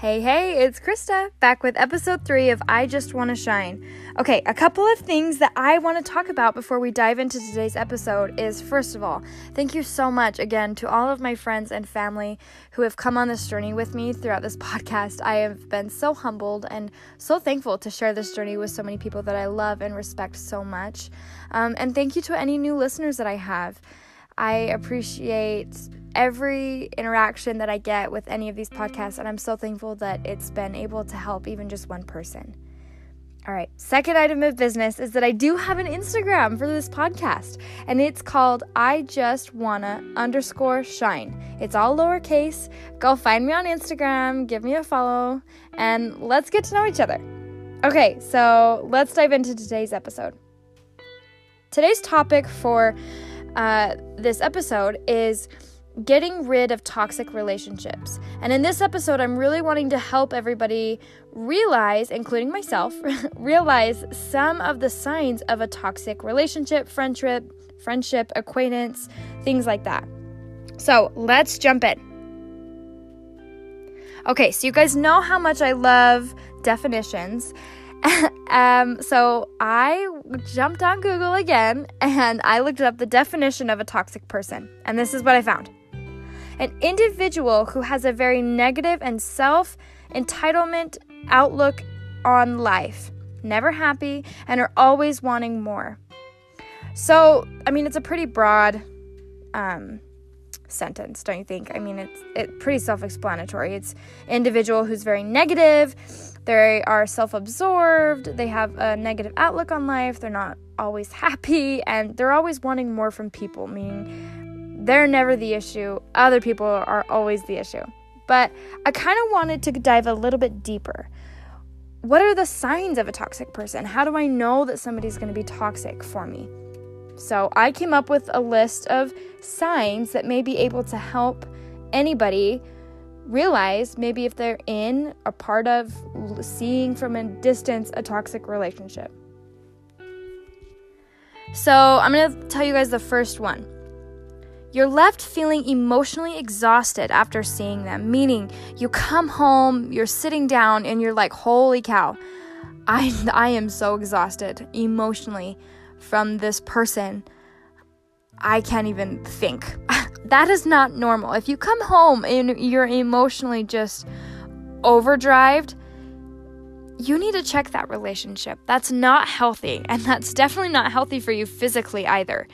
Hey, hey, it's Krista back with episode three of I Just Want to Shine. Okay, a couple of things that I want to talk about before we dive into today's episode is first of all, thank you so much again to all of my friends and family who have come on this journey with me throughout this podcast. I have been so humbled and so thankful to share this journey with so many people that I love and respect so much. Um, and thank you to any new listeners that I have. I appreciate every interaction that I get with any of these podcasts, and I'm so thankful that it's been able to help even just one person. All right, second item of business is that I do have an Instagram for this podcast, and it's called I Just Wanna underscore shine. It's all lowercase. Go find me on Instagram, give me a follow, and let's get to know each other. Okay, so let's dive into today's episode. Today's topic for uh, this episode is getting rid of toxic relationships. And in this episode, I'm really wanting to help everybody realize, including myself, realize some of the signs of a toxic relationship, friendship, friendship, acquaintance, things like that. So let's jump in. Okay, so you guys know how much I love definitions. um, so I jumped on Google again and I looked up the definition of a toxic person, and this is what I found an individual who has a very negative and self entitlement outlook on life, never happy, and are always wanting more. So, I mean, it's a pretty broad um, sentence, don't you think? I mean, it's it pretty self-explanatory. It's individual who's very negative. They are self-absorbed. They have a negative outlook on life. They're not always happy, and they're always wanting more from people. Meaning, they're never the issue, other people are always the issue. But I kind of wanted to dive a little bit deeper. What are the signs of a toxic person? How do I know that somebody's going to be toxic for me? So I came up with a list of signs that may be able to help anybody realize maybe if they're in a part of seeing from a distance a toxic relationship. So I'm going to tell you guys the first one. You're left feeling emotionally exhausted after seeing them, meaning you come home, you're sitting down, and you're like, holy cow, I, I am so exhausted emotionally from this person. I can't even think. that is not normal. If you come home and you're emotionally just overdrived, you need to check that relationship. That's not healthy, and that's definitely not healthy for you physically either.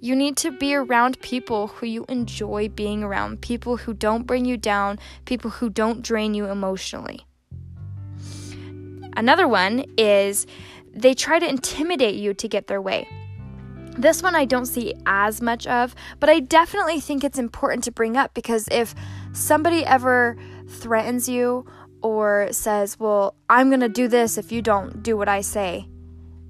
You need to be around people who you enjoy being around, people who don't bring you down, people who don't drain you emotionally. Another one is they try to intimidate you to get their way. This one I don't see as much of, but I definitely think it's important to bring up because if somebody ever threatens you or says, Well, I'm going to do this if you don't do what I say,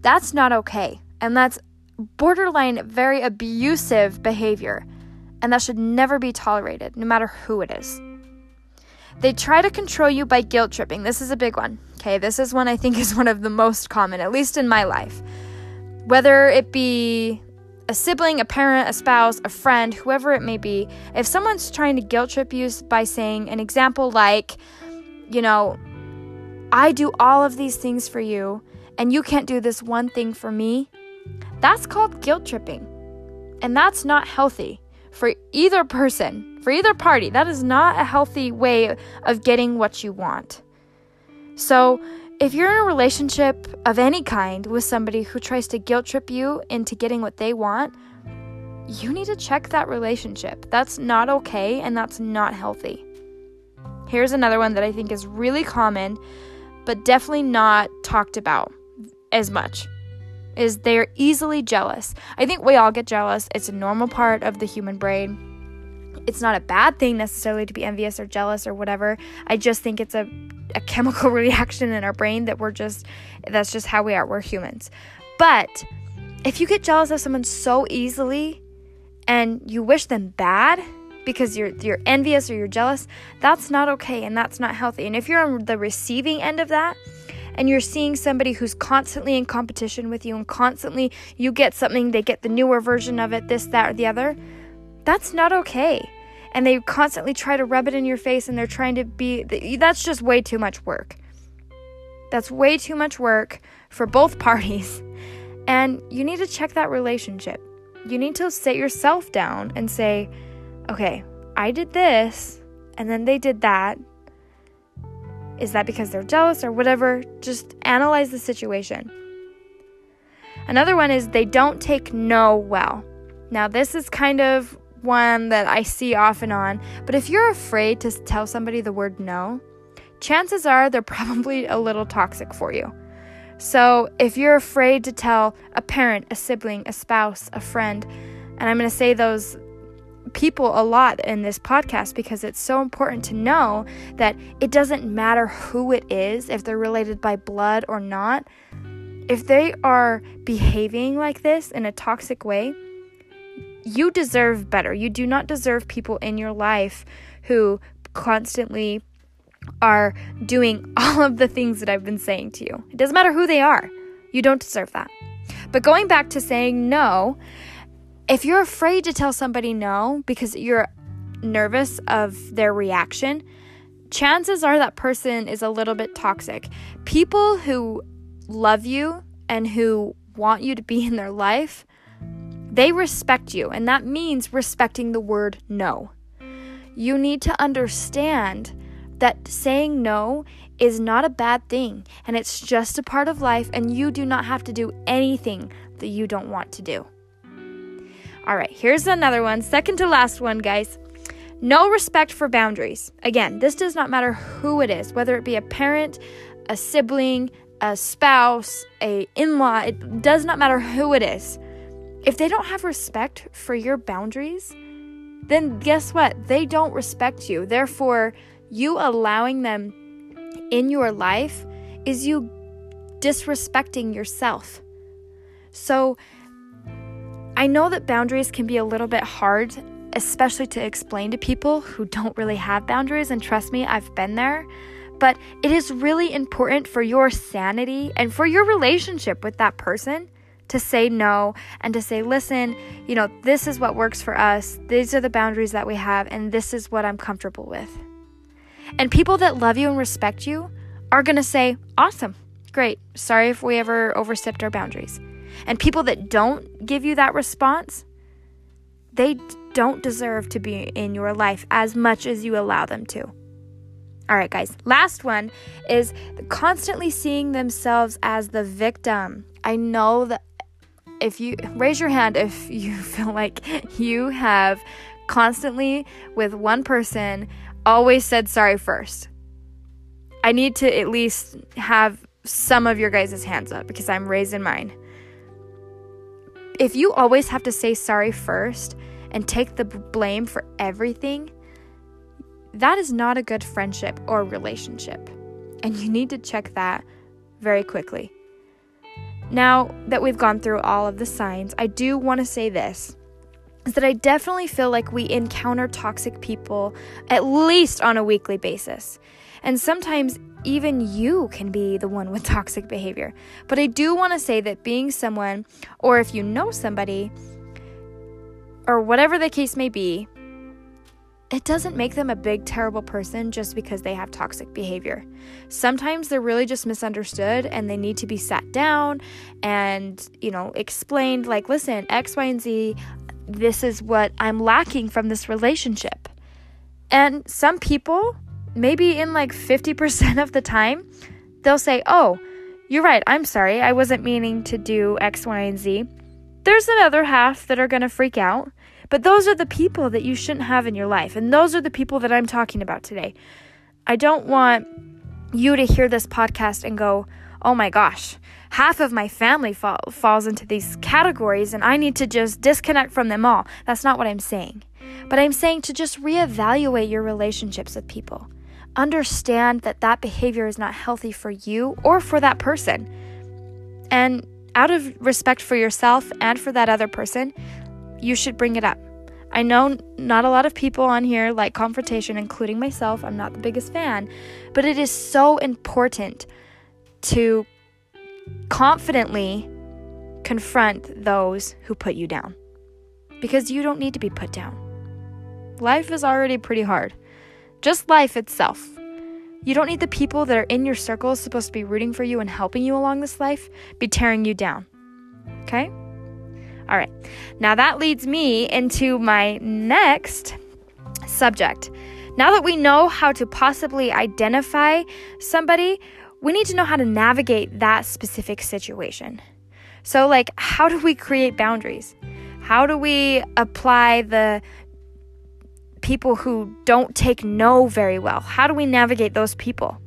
that's not okay. And that's borderline very abusive behavior, and that should never be tolerated, no matter who it is. They try to control you by guilt tripping. This is a big one. Okay, this is one I think is one of the most common, at least in my life. Whether it be a sibling, a parent, a spouse, a friend, whoever it may be, if someone's trying to guilt trip you by saying an example like, you know, I do all of these things for you, and you can't do this one thing for me, that's called guilt tripping. And that's not healthy for either person, for either party. That is not a healthy way of getting what you want. So, if you're in a relationship of any kind with somebody who tries to guilt trip you into getting what they want, you need to check that relationship. That's not okay and that's not healthy. Here's another one that I think is really common, but definitely not talked about as much is they're easily jealous. I think we all get jealous. It's a normal part of the human brain. It's not a bad thing necessarily to be envious or jealous or whatever. I just think it's a, a chemical reaction in our brain that we're just, that's just how we are. We're humans. But if you get jealous of someone so easily and you wish them bad, because you're you're envious or you're jealous, that's not okay and that's not healthy. And if you're on the receiving end of that, and you're seeing somebody who's constantly in competition with you and constantly you get something, they get the newer version of it, this, that, or the other, that's not okay. And they constantly try to rub it in your face and they're trying to be that's just way too much work. That's way too much work for both parties. And you need to check that relationship. You need to sit yourself down and say, okay, I did this and then they did that. Is that because they're jealous or whatever? Just analyze the situation. Another one is they don't take no well. Now, this is kind of one that I see off and on, but if you're afraid to tell somebody the word no, chances are they're probably a little toxic for you. So, if you're afraid to tell a parent, a sibling, a spouse, a friend, and I'm going to say those people a lot in this podcast because it's so important to know that it doesn't matter who it is, if they're related by blood or not. If they are behaving like this in a toxic way, you deserve better. You do not deserve people in your life who constantly are doing all of the things that I've been saying to you. It doesn't matter who they are, you don't deserve that. But going back to saying no, if you're afraid to tell somebody no because you're nervous of their reaction, chances are that person is a little bit toxic. People who love you and who want you to be in their life, they respect you, and that means respecting the word no. You need to understand that saying no is not a bad thing and it's just a part of life, and you do not have to do anything that you don't want to do. All right, here's another one, second to last one, guys. No respect for boundaries. Again, this does not matter who it is, whether it be a parent, a sibling, a spouse, a in-law, it does not matter who it is. If they don't have respect for your boundaries, then guess what? They don't respect you. Therefore, you allowing them in your life is you disrespecting yourself. So, I know that boundaries can be a little bit hard, especially to explain to people who don't really have boundaries, and trust me, I've been there. But it is really important for your sanity and for your relationship with that person to say no and to say, listen, you know, this is what works for us. These are the boundaries that we have, and this is what I'm comfortable with. And people that love you and respect you are going to say, awesome, great. Sorry if we ever overstepped our boundaries. And people that don't give you that response, they don't deserve to be in your life as much as you allow them to. All right, guys, last one is constantly seeing themselves as the victim. I know that if you raise your hand if you feel like you have constantly with one person always said sorry first. I need to at least have some of your guys' hands up because I'm raising mine if you always have to say sorry first and take the blame for everything, that is not a good friendship or relationship. And you need to check that very quickly. Now that we've gone through all of the signs, I do want to say this is that I definitely feel like we encounter toxic people at least on a weekly basis. And sometimes even you can be the one with toxic behavior. But I do want to say that being someone, or if you know somebody, or whatever the case may be, it doesn't make them a big, terrible person just because they have toxic behavior. Sometimes they're really just misunderstood and they need to be sat down and, you know, explained like, listen, X, Y, and Z, this is what I'm lacking from this relationship. And some people maybe in like 50% of the time, they'll say, Oh, you're right. I'm sorry. I wasn't meaning to do X, Y, and Z. There's another half that are to freak out. But those are the people that you shouldn't have in your life. And those are the people that I'm talking about today. I don't want you to hear this podcast and go, oh my gosh, half of my family fall, falls into these categories and I need to just disconnect from them all. That's not what I'm saying. But I'm saying to just reevaluate your relationships with people understand that that behavior is not healthy for you or for that person. And out of respect for yourself and for that other person, you should bring it up. I know not a lot of people on here like confrontation, including myself. I'm not the biggest fan, but it is so important to confidently confront those who put you down because you don't need to be put down. Life is already pretty hard. Just life itself. You don't need the people that are in your circle supposed to be rooting for you and helping you along this life be tearing you down. Okay? All right. Now that leads me into my next subject. Now that we know how to possibly identify somebody, we need to know how to navigate that specific situation. So, like, how do we create boundaries? How do we apply the people who don't take no very well? How do we navigate those people?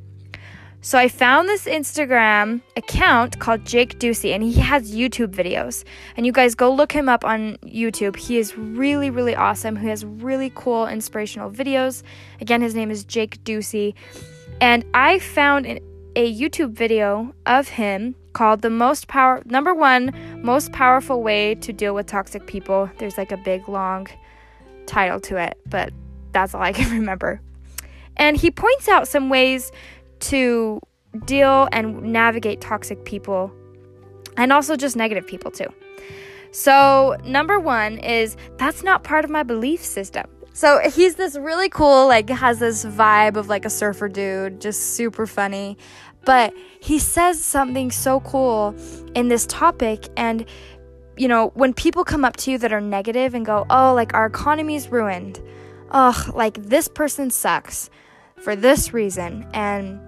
So I found this Instagram account called Jake Ducey, and he has YouTube videos. And you guys go look him up on YouTube. He is really, really awesome. He has really cool inspirational videos. Again, his name is Jake Ducey. And I found an, a YouTube video of him called the most power number one most powerful way to deal with toxic people. There's like a big long title to it, but that's all I can remember. And he points out some ways to deal and navigate toxic people and also just negative people too. So, number one is that's not part of my belief system. So, he's this really cool, like, has this vibe of like a surfer dude, just super funny. But he says something so cool in this topic. And, you know, when people come up to you that are negative and go, oh, like, our economy's ruined. Ugh, like, this person sucks for this reason. And,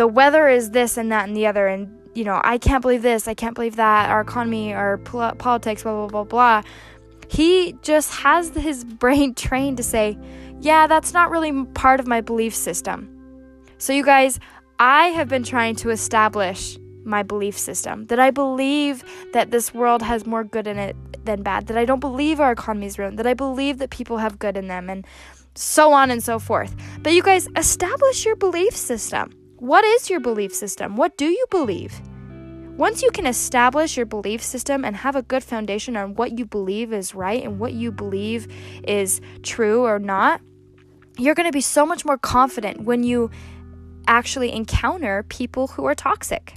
the weather is this and that and the other and you know i can't believe this i can't believe that our economy our pol- politics blah blah blah blah. He just has his brain trained to say yeah that's not really part of my belief system. So you guys i have been trying to establish my belief system that i believe that this world has more good in it than bad that i don't believe our economy is ruined that i believe that people have good in them and so on and so forth. But you guys establish your belief system what is your belief system? What do you believe? Once you can establish your belief system and have a good foundation on what you believe is right and what you believe is true or not, you're going to be so much more confident when you actually encounter people who are toxic.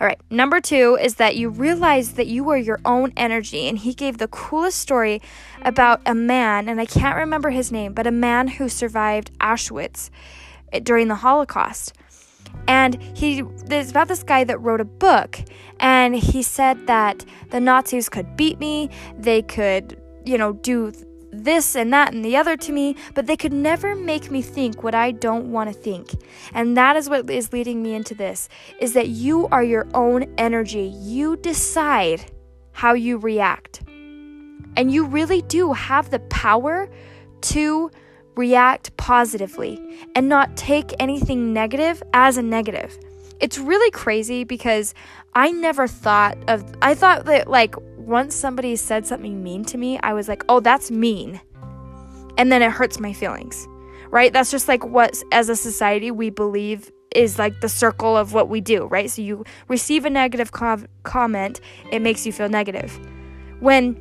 All right, number two is that you realize that you are your own energy. And he gave the coolest story about a man, and I can't remember his name, but a man who survived Auschwitz eh, during the Holocaust. And he there's about this guy that wrote a book and he said that the Nazis could beat me, they could, you know, do this and that and the other to me, but they could never make me think what I don't want to think. And that is what is leading me into this is that you are your own energy. You decide how you react. And you really do have the power to react positively and not take anything negative as a negative. It's really crazy because I never thought of, I thought that like once somebody said something mean to me, I was like, oh, that's mean. And then it hurts my feelings, right? That's just like what, as a society, we believe is like the circle of what we do, right? So you receive a negative co- comment, it makes you feel negative. When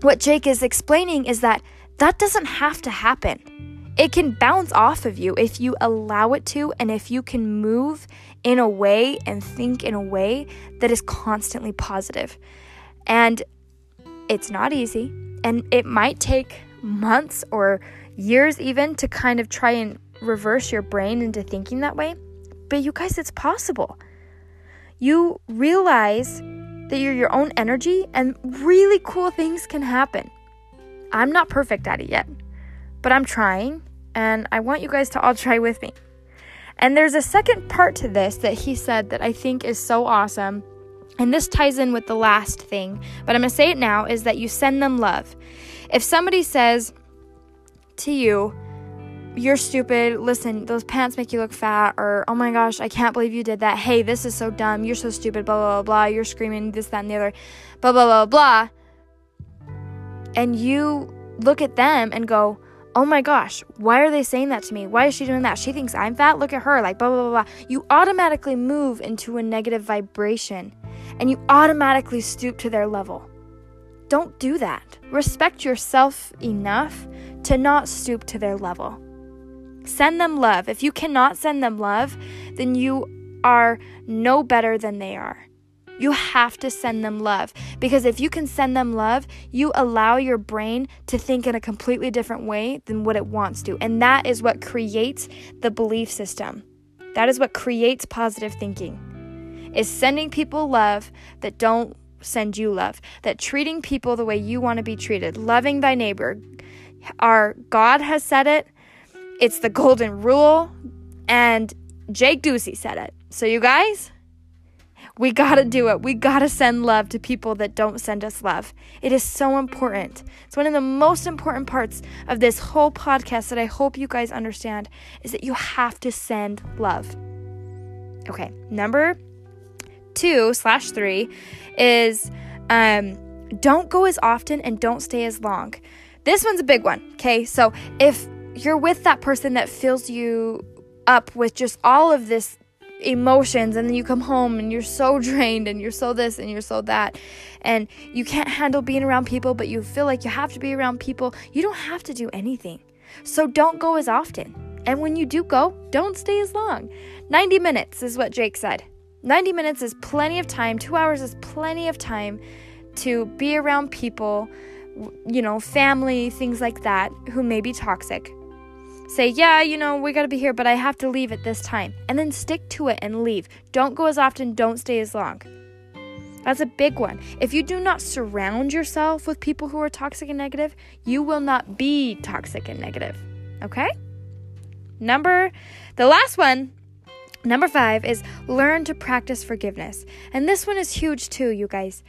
what Jake is explaining is that that doesn't have to happen it can bounce off of you if you allow it to and if you can move in a way and think in a way that is constantly positive. And it's not easy and it might take months or years even to kind of try and reverse your brain into thinking that way. But you guys, it's possible. You realize that you're your own energy and really cool things can happen. I'm not perfect at it yet but I'm trying, and I want you guys to all try with me. And there's a second part to this that he said that I think is so awesome. And this ties in with the last thing, but I'm going to say it now is that you send them love. If somebody says to you, you're stupid, listen, those pants make you look fat, or oh my gosh, I can't believe you did that. Hey, this is so dumb, you're so stupid, blah, blah, blah, blah. You're screaming this, that, and the other, blah, blah, blah, blah. And you look at them and go, oh my gosh, why are they saying that to me? Why is she doing that? She thinks I'm fat. Look at her. Like, blah, blah, blah, blah. You automatically move into a negative vibration and you automatically stoop to their level. Don't do that. Respect yourself enough to not stoop to their level. Send them love. If you cannot send them love, then you are no better than they are. You have to send them love because if you can send them love, you allow your brain to think in a completely different way than what it wants to. And that is what creates the belief system. That is what creates positive thinking. Is sending people love that don't send you love, that treating people the way you want to be treated, loving thy neighbor. Our God has said it. It's the golden rule and Jake Ducey said it. So you guys, we got to do it. We got to send love to people that don't send us love. It is so important. It's one of the most important parts of this whole podcast that I hope you guys understand is that you have to send love. Okay, number two slash three is um, don't go as often and don't stay as long. This one's a big one. Okay, so if you're with that person that fills you up with just all of this emotions and then you come home and you're so drained and you're so this and you're so that. And you can't handle being around people but you feel like you have to be around people. You don't have to do anything. So don't go as often. And when you do go don't stay as long. 90 minutes is what jake said. 90 minutes is plenty of time. 2 hours is plenty of time to be around people you know family things like that who may be toxic Say, yeah, you know, we gotta be here, but I have to leave at this time. And then stick to it and leave. Don't go as often, don't stay as long. That's a big one. If you do not surround yourself with people who are toxic and negative, you will not be toxic and negative. Okay? Number, the last one, number five, is learn to practice forgiveness. And this one is huge too, you guys.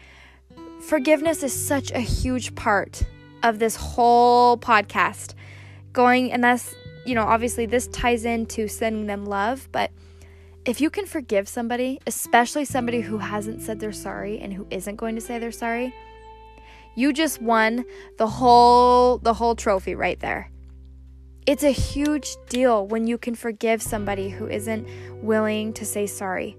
Forgiveness is such a huge part of this whole podcast. Going, and that's you know, obviously this ties into sending them love, but if you can forgive somebody, especially somebody who hasn't said they're sorry and who isn't going to say they're sorry, you just won the whole the whole trophy right there. It's a huge deal when you can forgive somebody who isn't willing to say sorry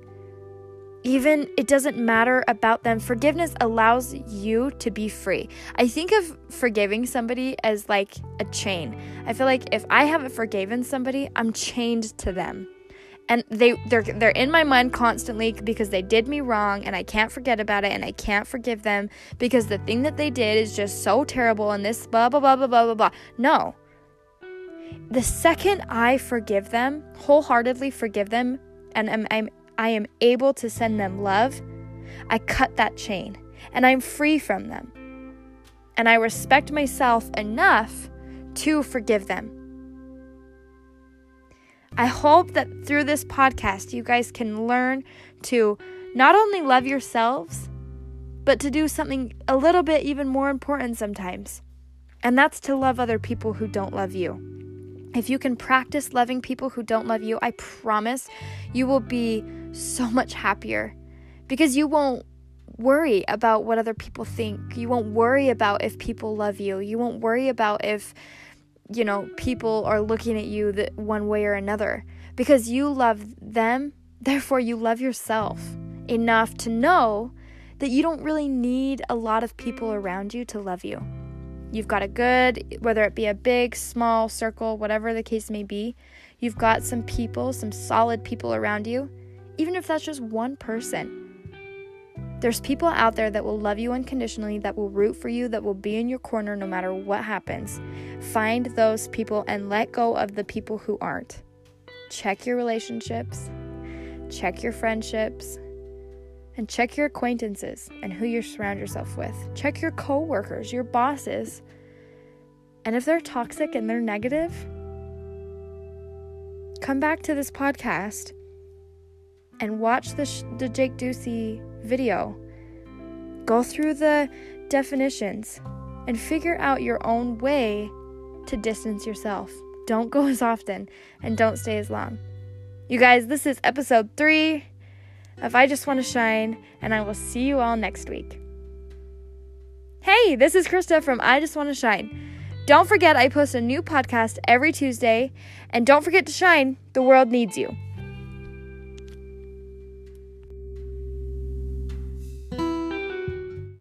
even it doesn't matter about them. Forgiveness allows you to be free. I think of forgiving somebody as like a chain. I feel like if I haven't forgiven somebody, I'm chained to them. And they they're they're in my mind constantly because they did me wrong and I can't forget about it and I can't forgive them because the thing that they did is just so terrible and this blah blah blah blah blah blah blah. No. The second I forgive them, wholeheartedly forgive them, and I'm, I'm I am able to send them love, I cut that chain and I'm free from them. And I respect myself enough to forgive them. I hope that through this podcast, you guys can learn to not only love yourselves, but to do something a little bit even more important sometimes. And that's to love other people who don't love you. If you can practice loving people who don't love you, I promise you will be so much happier because you won't worry about what other people think. You won't worry about if people love you. You won't worry about if you know people are looking at you one way or another because you love them, therefore you love yourself enough to know that you don't really need a lot of people around you to love you. You've got a good, whether it be a big, small circle, whatever the case may be, you've got some people, some solid people around you, even if that's just one person. There's people out there that will love you unconditionally, that will root for you, that will be in your corner no matter what happens. Find those people and let go of the people who aren't. Check your relationships, check your friendships, and check your acquaintances and who you surround yourself with. Check your coworkers, your bosses. And if they're toxic and they're negative, come back to this podcast and watch the, sh- the Jake Ducey video. Go through the definitions and figure out your own way to distance yourself. Don't go as often and don't stay as long. You guys, this is episode three of I Just Want to Shine, and I will see you all next week. Hey, this is Krista from I Just Want to Shine. Don't forget, I post a new podcast every Tuesday, and don't forget to shine. The world needs you.